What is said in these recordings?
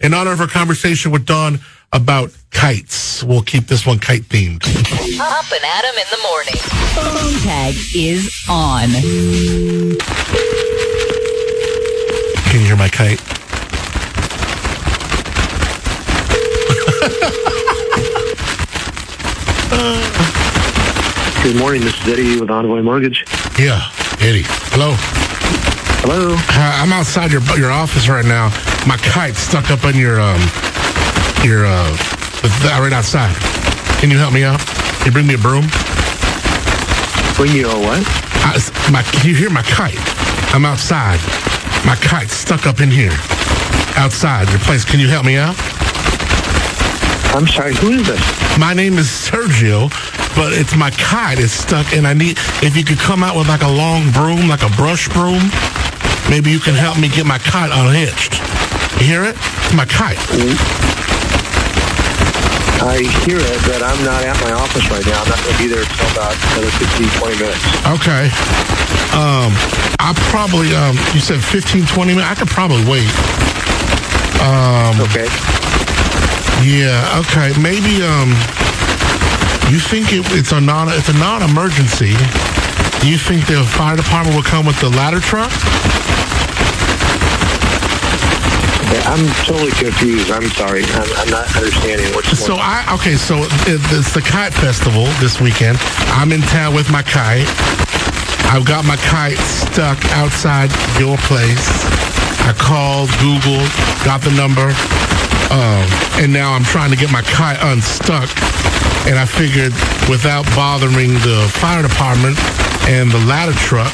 in honor of our conversation with Dawn about kites. We'll keep this one kite themed. Up and Adam in the morning. Phone tag is on. Can you hear my kite? Good morning, this is Eddie with Envoy Mortgage. Yeah, Eddie. Hello. Hello. Uh, I'm outside your your office right now. My kite's stuck up in your um your uh right outside. Can you help me out? Can you bring me a broom? Bring you a what? I, my, can you hear my kite? I'm outside. My kite's stuck up in here. Outside your place. Can you help me out? I'm sorry, who is this? My name is Sergio, but it's my kite is stuck and I need if you could come out with like a long broom, like a brush broom, maybe you can help me get my kite unhitched. You hear it? It's my kite. I hear it, but I'm not at my office right now. I'm not going to be there until about another 15, 20 minutes. Okay. Um I probably um you said 15 20 minutes. I could probably wait. Um Okay. Yeah, okay. Maybe um you think it, it's a non it's a non-emergency. Do you think the fire department will come with the ladder truck? I'm totally confused. I'm sorry. I'm, I'm not understanding what's So going on. So I okay, so it's the kite festival this weekend. I'm in town with my kite. I've got my kite stuck outside your place. I called Google, got the number, um, and now I'm trying to get my kite unstuck. And I figured, without bothering the fire department and the ladder truck,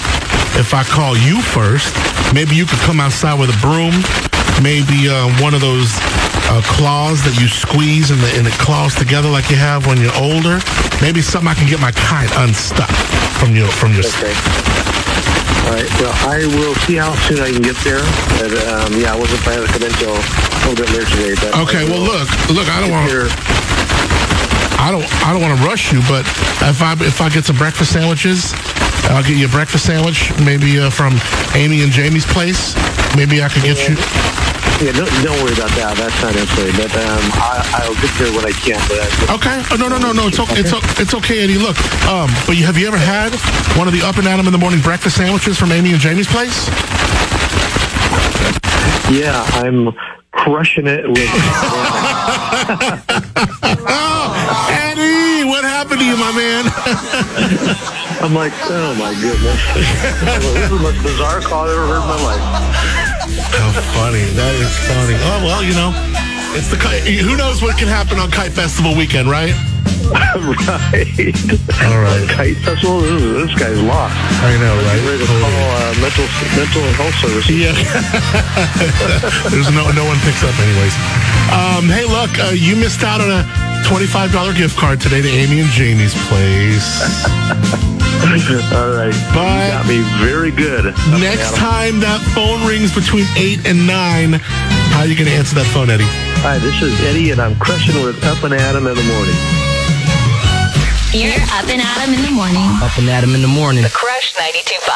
if I call you first, maybe you could come outside with a broom, maybe uh, one of those uh, claws that you squeeze and, the, and it claws together like you have when you're older. Maybe something I can get my kite unstuck from your from your. Okay. All right. Well, I will see how soon I can get there. But um, yeah, I wasn't planning to come in until a little bit later today. But Okay, well look, look, I don't want. I don't I don't want to rush you, but if I if I get some breakfast sandwiches, I'll get you a breakfast sandwich, maybe uh, from Amy and Jamie's place. Maybe I could get you. Yeah, don't, don't worry about that. That's not necessary. But um, I, I'll get there when I can. But Okay. Oh, no, no, no, no. It's okay. It's, it's okay, Eddie. Look, um, but you, have you ever had one of the Up and Adam in the morning breakfast sandwiches from Amy and Jamie's place? yeah, I'm crushing it with. I'm like, oh my goodness. this is the most bizarre call I've ever heard in my life. How funny. That is funny. Oh, well, you know, it's the kite. Who knows what can happen on Kite Festival weekend, right? right. All right. Kite festival. This, this guy's lost. I know, right? Ready to call uh, mental mental health services. Yeah. There's no no one picks up anyways. Um, hey, look, uh, you missed out on a twenty-five dollar gift card today to Amy and Jamie's place. All right. But- you got me very good. Next Adam. time that phone rings between eight and nine, how are you going to answer that phone, Eddie? Hi, this is Eddie, and I'm crushing with Up and Adam in the morning. You're up and Adam in the morning. Up and Adam in the morning. The Crush 92.5.